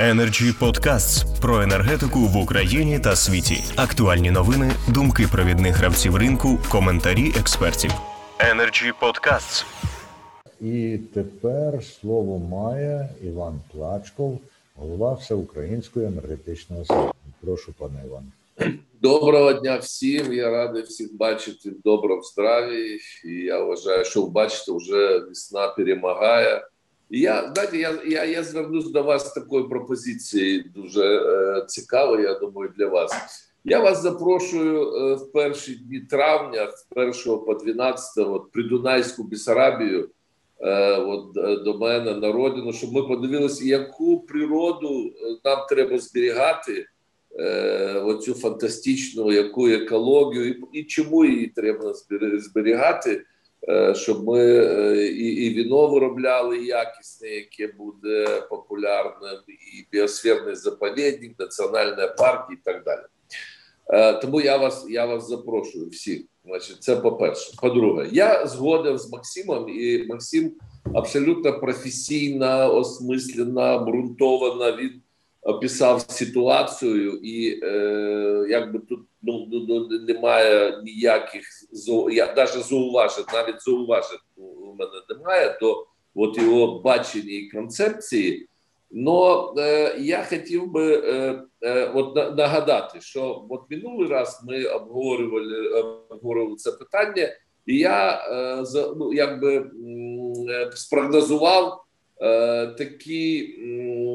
Energy Podcasts про енергетику в Україні та світі. Актуальні новини, думки провідних гравців ринку, коментарі експертів. Energy Podcasts. І тепер слово має Іван Плачков, голова Всеукраїнської енергетичної асоціації. Прошу, пане Іван. Доброго дня всім. Я радий всіх бачити в доброму здраві. І я вважаю, що бачите, вже весна перемагає. Я знаєте, я я, я звернусь до вас з такою пропозицією, дуже е, цікавою, я думаю, для вас. Я вас запрошую е, в перші дні травня, з 1 по 12, от, Придунайську Бісарабію, е, от, е, до мене на родину, щоб ми подивилися, яку природу е, нам треба зберігати, е, оцю фантастичну яку екологію, і, і чому її треба зберігати. Е, щоб ми е, і і віно виробляли якісне, яке буде популярним, і біосферний заповідник, національні парки і так далі. Е, тому я вас я вас запрошую всіх. Значить, це по-перше. По-друге, я згоден з Максимом, і Максим абсолютно професійно, осмислено, обґрунтовано він описав ситуацію, і е, якби тут ну, ну, ну немає ніяких я навіть зауважень, навіть зауважень у мене немає до от його бачення і концепції. Но е, я хотів би е, е, от нагадати, що от минулий раз ми обговорювали обговорювали це питання, і я е, ну, якби спрогнозував такі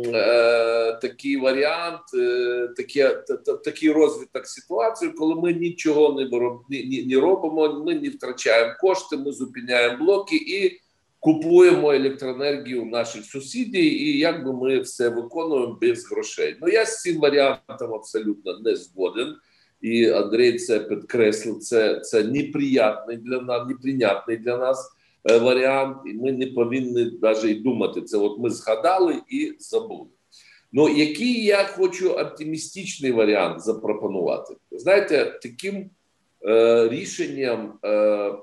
Е, такий варіант, е, таке, такий розвиток ситуації, коли ми нічого не не робимо, ми не втрачаємо кошти, ми зупиняємо блоки і купуємо електроенергію наших сусідів, і якби ми все виконуємо без грошей. Ну я з цим варіантом абсолютно не згоден. І Андрій це підкреслив. Це це неприятний для нас, неприйнятний для нас. Е, варіант, і ми не повинні навіть і думати. Це от ми згадали і забули. Ну, який я хочу оптимістичний варіант запропонувати? Знаєте, таким е, рішенням, е,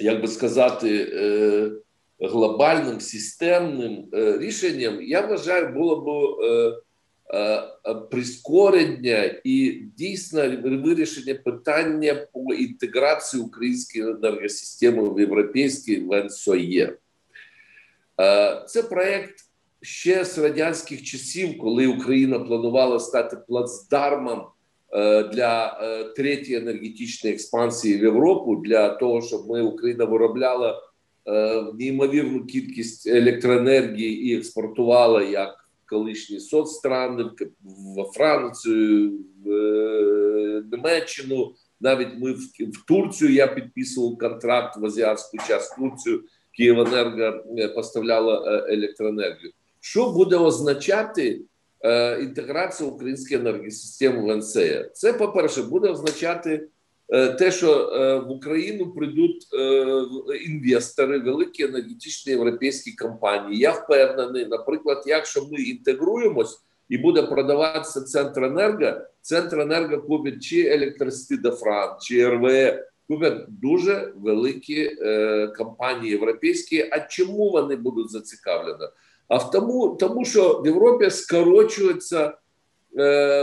як би сказати, е, глобальним системним е, рішенням, я вважаю, було б. Е, Е, прискорення і дійсно вирішення питання по інтеграції української енергосистеми в європейський ВНСОЄ. Е, це проект ще з радянських часів, коли Україна планувала стати плацдармом для третьої енергетичної експансії в Європу, для того, щоб ми Україна виробляла неймовірну кількість електроенергії і експортувала як колишні соцстрани, в Францію, в е, Німеччину. Навіть ми в, в Турцію я підписував контракт в азіатську час Турцію. Київенерго е, поставляла е, електроенергію. Що буде означати е, інтеграція української енергосистеми в НСЕ? Це по перше буде означати те, що е, в Україну прийдуть е, інвестори, великі енергетичні європейські компанії. Я впевнений, наприклад, якщо ми інтегруємось і буде продаватися Центренерго, Центренерго купить чи Електросити де Франц, чи РВЕ, купять дуже великі компанії європейські. А чому вони будуть зацікавлені? А в тому, тому що в Європі скорочується е,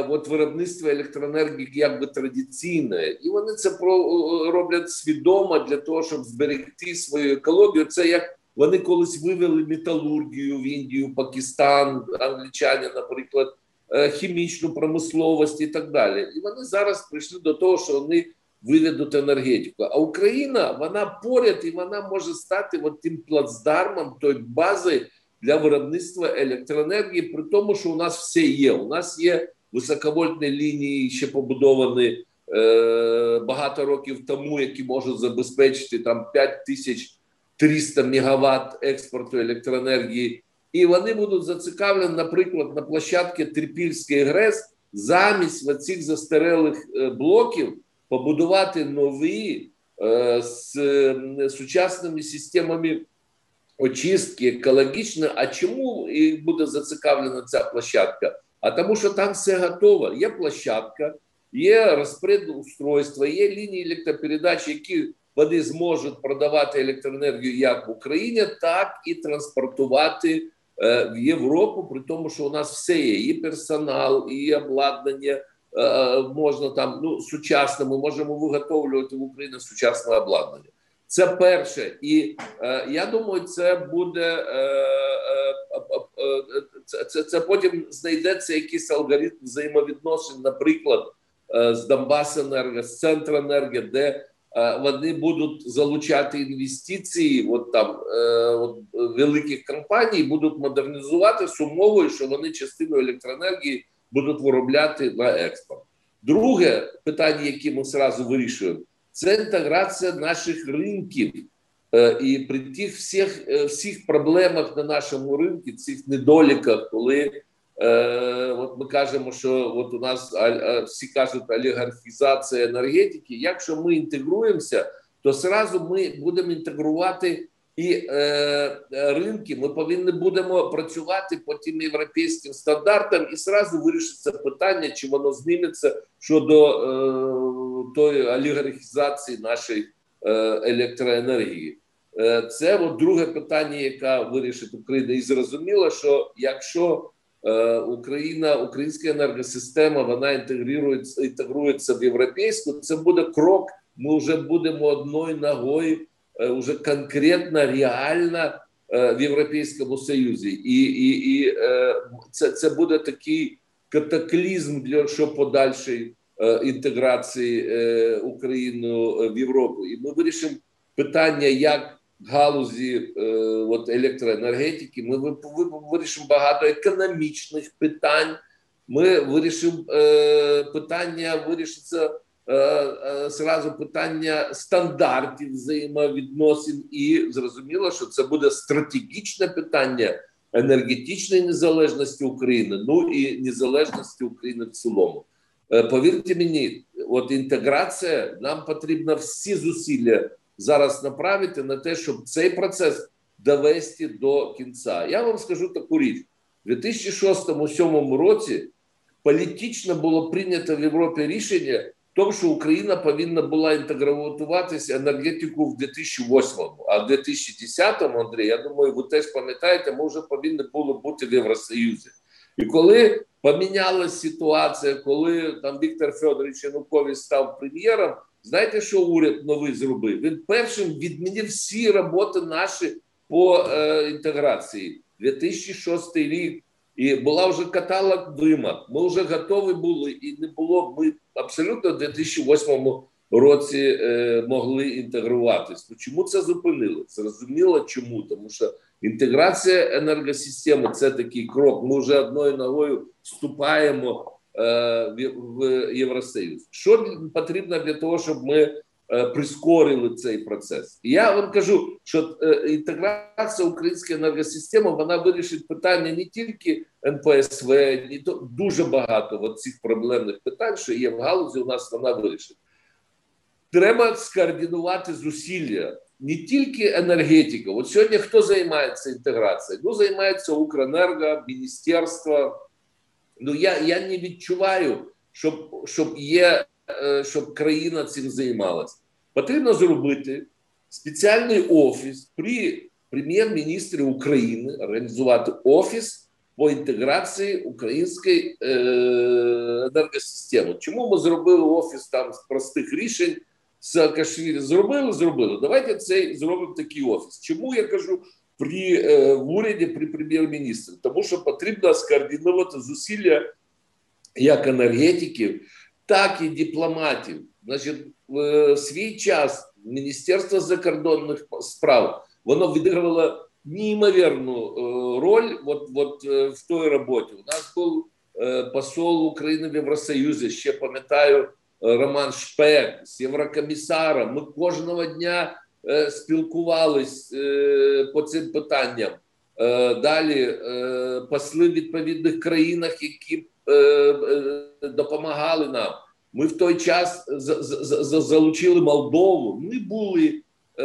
от виробництво електроенергії якби традиційне, і вони це про роблять свідомо для того, щоб зберегти свою екологію. Це як вони колись вивели металургію в Індію, Пакистан, англічані, наприклад, е, хімічну промисловість і так далі. І вони зараз прийшли до того, що вони виведуть енергетику. А Україна вона поряд і вона може стати от тим плацдармом, той базою для виробництва електроенергії, при тому, що у нас все є. У нас є високовольтні лінії, ще побудовані е, багато років тому, які можуть забезпечити там 5300 мегаватт експорту електроенергії. І вони будуть зацікавлені, наприклад, на площадці Трипільський ГРЕС замість цих застарелих е, блоків побудувати нові е, з е, сучасними системами очистки екологічно. А чому і буде зацікавлена ця площадка? А тому, що там все готово. Є площадка, є розпредустройство, є лінії електропередач, які вони зможуть продавати електроенергію як в Україні, так і транспортувати в Європу, при тому, що у нас все є: і персонал, і обладнання можна там ну сучасне. Ми можемо виготовлювати в Україні сучасне обладнання. Це перше, і е, я думаю, це буде е, е, е, це, це, це потім знайдеться якийсь алгоритм взаємовідносин, наприклад, е, з Донбасенерго, з Центренерго, де е, вони будуть залучати інвестиції, от там е, от, великих компаній, будуть модернізувати з умовою, що вони частину електроенергії будуть виробляти на експорт. Друге питання, яке ми зразу вирішуємо це інтеграція наших ринків. Е, і при тих всіх е, всіх проблемах на нашому ринку, цих недоліках, коли е, от ми кажемо, що от у нас всі кажуть олігархізація енергетики. Якщо ми інтегруємося, то зразу ми будемо інтегрувати і е, ринки. Ми повинні будемо працювати по тим європейським стандартам, і зразу вирішиться питання, чи воно зніметься щодо е, тої олігархізації нашої е, електроенергії. Е, це от друге питання, яке вирішить Україна, і зрозуміло, що якщо е, Україна, українська енергосистема, вона інтегрується інтегрується в європейську, це буде крок. Ми вже будемо одною ногою, вже конкретно реально в Європейському Союзі, і і, і це це буде такий катаклізм для що подальшої Е, інтеграції е, України в Європу, і ми вирішимо питання, як галузі е, от електроенергетики. Ми вирішимо багато економічних питань. Ми вирішимо питання, вирішиться зразу питання стандартів взаємовідносин, і зрозуміло, що це буде стратегічне питання енергетичної незалежності України, ну і незалежності України в цілому. Е, повірте мені, от інтеграція нам потрібно всі зусилля зараз направити на те, щоб цей процес довести до кінця. Я вам скажу таку річ: у 2006-2007 році політично було прийнято в Європі рішення, тому що Україна повинна була інтегруватися енергетику в 2008-му, а в 2010-му, Андрій, я думаю, ви теж пам'ятаєте, ми вже повинні були бути в Євросоюзі. І коли помінялася ситуація, коли там Віктор Федорович Янукович став прем'єром, знаєте, що уряд новий зробив? Він першим відмінив всі роботи наші по е, інтеграції. 2006 рік і була вже каталог вимог. Ми вже готові були, і не було. Ми абсолютно в 2008 році е, могли інтегруватись. Чому це зупинили? Зрозуміло, чому тому, що Інтеграція енергосистеми це такий крок. Ми вже одною ногою вступаємо е, в Євросоюз. Що потрібно для того, щоб ми прискорили цей процес? І я вам кажу, що е, інтеграція української енергосистеми вона вирішить питання не тільки НПСВ, ні то дуже багато цих проблемних питань, що є в галузі. У нас вона вирішить. Треба скоординувати зусилля не тільки енергетика. От сьогодні хто займається інтеграцією? Ну, займається Укренерго, міністерство. Ну я я не відчуваю, щоб щоб є, е, щоб країна цим займалась. Потрібно зробити спеціальний офіс при прем'єр-міністрі України, організувати офіс по інтеграції української е, енергосистеми. Чому ми зробили офіс там з простих рішень? Саакашвілі зробили, зробили. Давайте цей зробимо такий офіс. Чому я кажу при е, в уряді при прем'єр-міністрі? Тому що потрібно скоординувати зусилля як енергетиків, так і дипломатів. Значить, в свій час Міністерство закордонних справ воно відігравало неймовірну е, роль от, от, е, в той роботі. У нас був посол України в Євросоюзі, ще пам'ятаю. Роман Шпек з єврокомісаром. Ми кожного дня е, спілкувались е, по цим питанням. Е, далі е, посли відповідних країнах, які е, е, допомагали нам. Ми в той час з, залучили Молдову. Ми були е,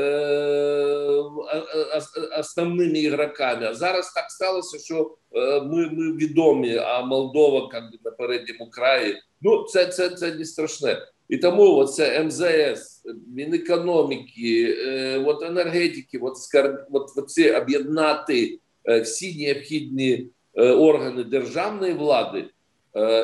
основними ігроками. А зараз так сталося, що е, ми ми відомі, а Молдова як на передньому краї. Ну, це це, це не страшне. І тому це МЗС, Мінекономіки, е, от енергетики, от, от, от ці об'єднати е, всі необхідні е, органи державної влади е,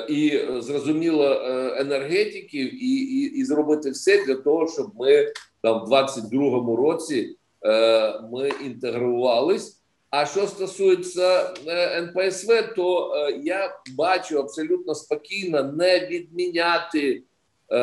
і е, зрозуміло е, енергетиків, і, і, і зробити все для того, щоб ми там в 22-му році е, ми інтегрувались. А що стосується е, НПСВ, то е, я бачу абсолютно спокійно не відміняти, е,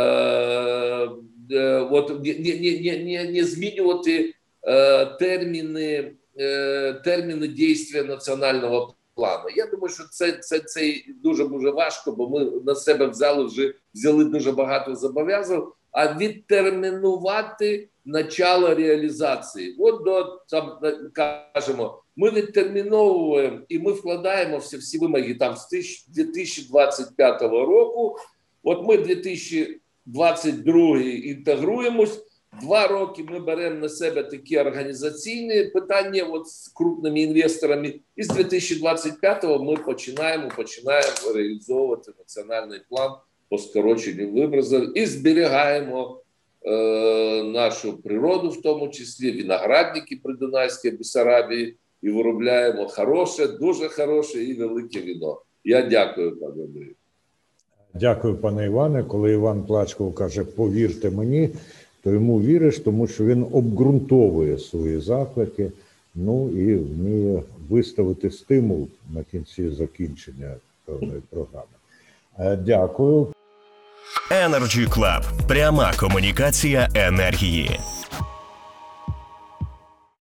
е, от, не, не, не, не змінювати е, терміни, е, терміни дійства національного плану. Я думаю, що це, це, це дуже дуже важко, бо ми на себе взяли вже взяли дуже багато зобов'язань, а відтермінувати начало реалізації. От до там кажемо, ми відтерміновуємо і ми вкладаємо всі, всі вимоги там з 2025 року. От ми 2022 інтегруємось. Два роки ми беремо на себе такі організаційні питання от з крупними інвесторами, і з 2025-го ми починаємо починаємо реалізовувати національний план по скороченню вибразів і зберігаємо е, нашу природу, в тому числі виноградники Придунайської Бесарабії, і виробляємо хороше, дуже хороше і велике віно. Я дякую, пане Андрію. Дякую, пане Іване. Коли Іван Плачков каже, повірте мені, то йому віриш, тому що він обґрунтовує свої заклики, ну і вміє виставити стимул на кінці закінчення певної програми. Е, Дякую. Energy Club. пряма комунікація енергії.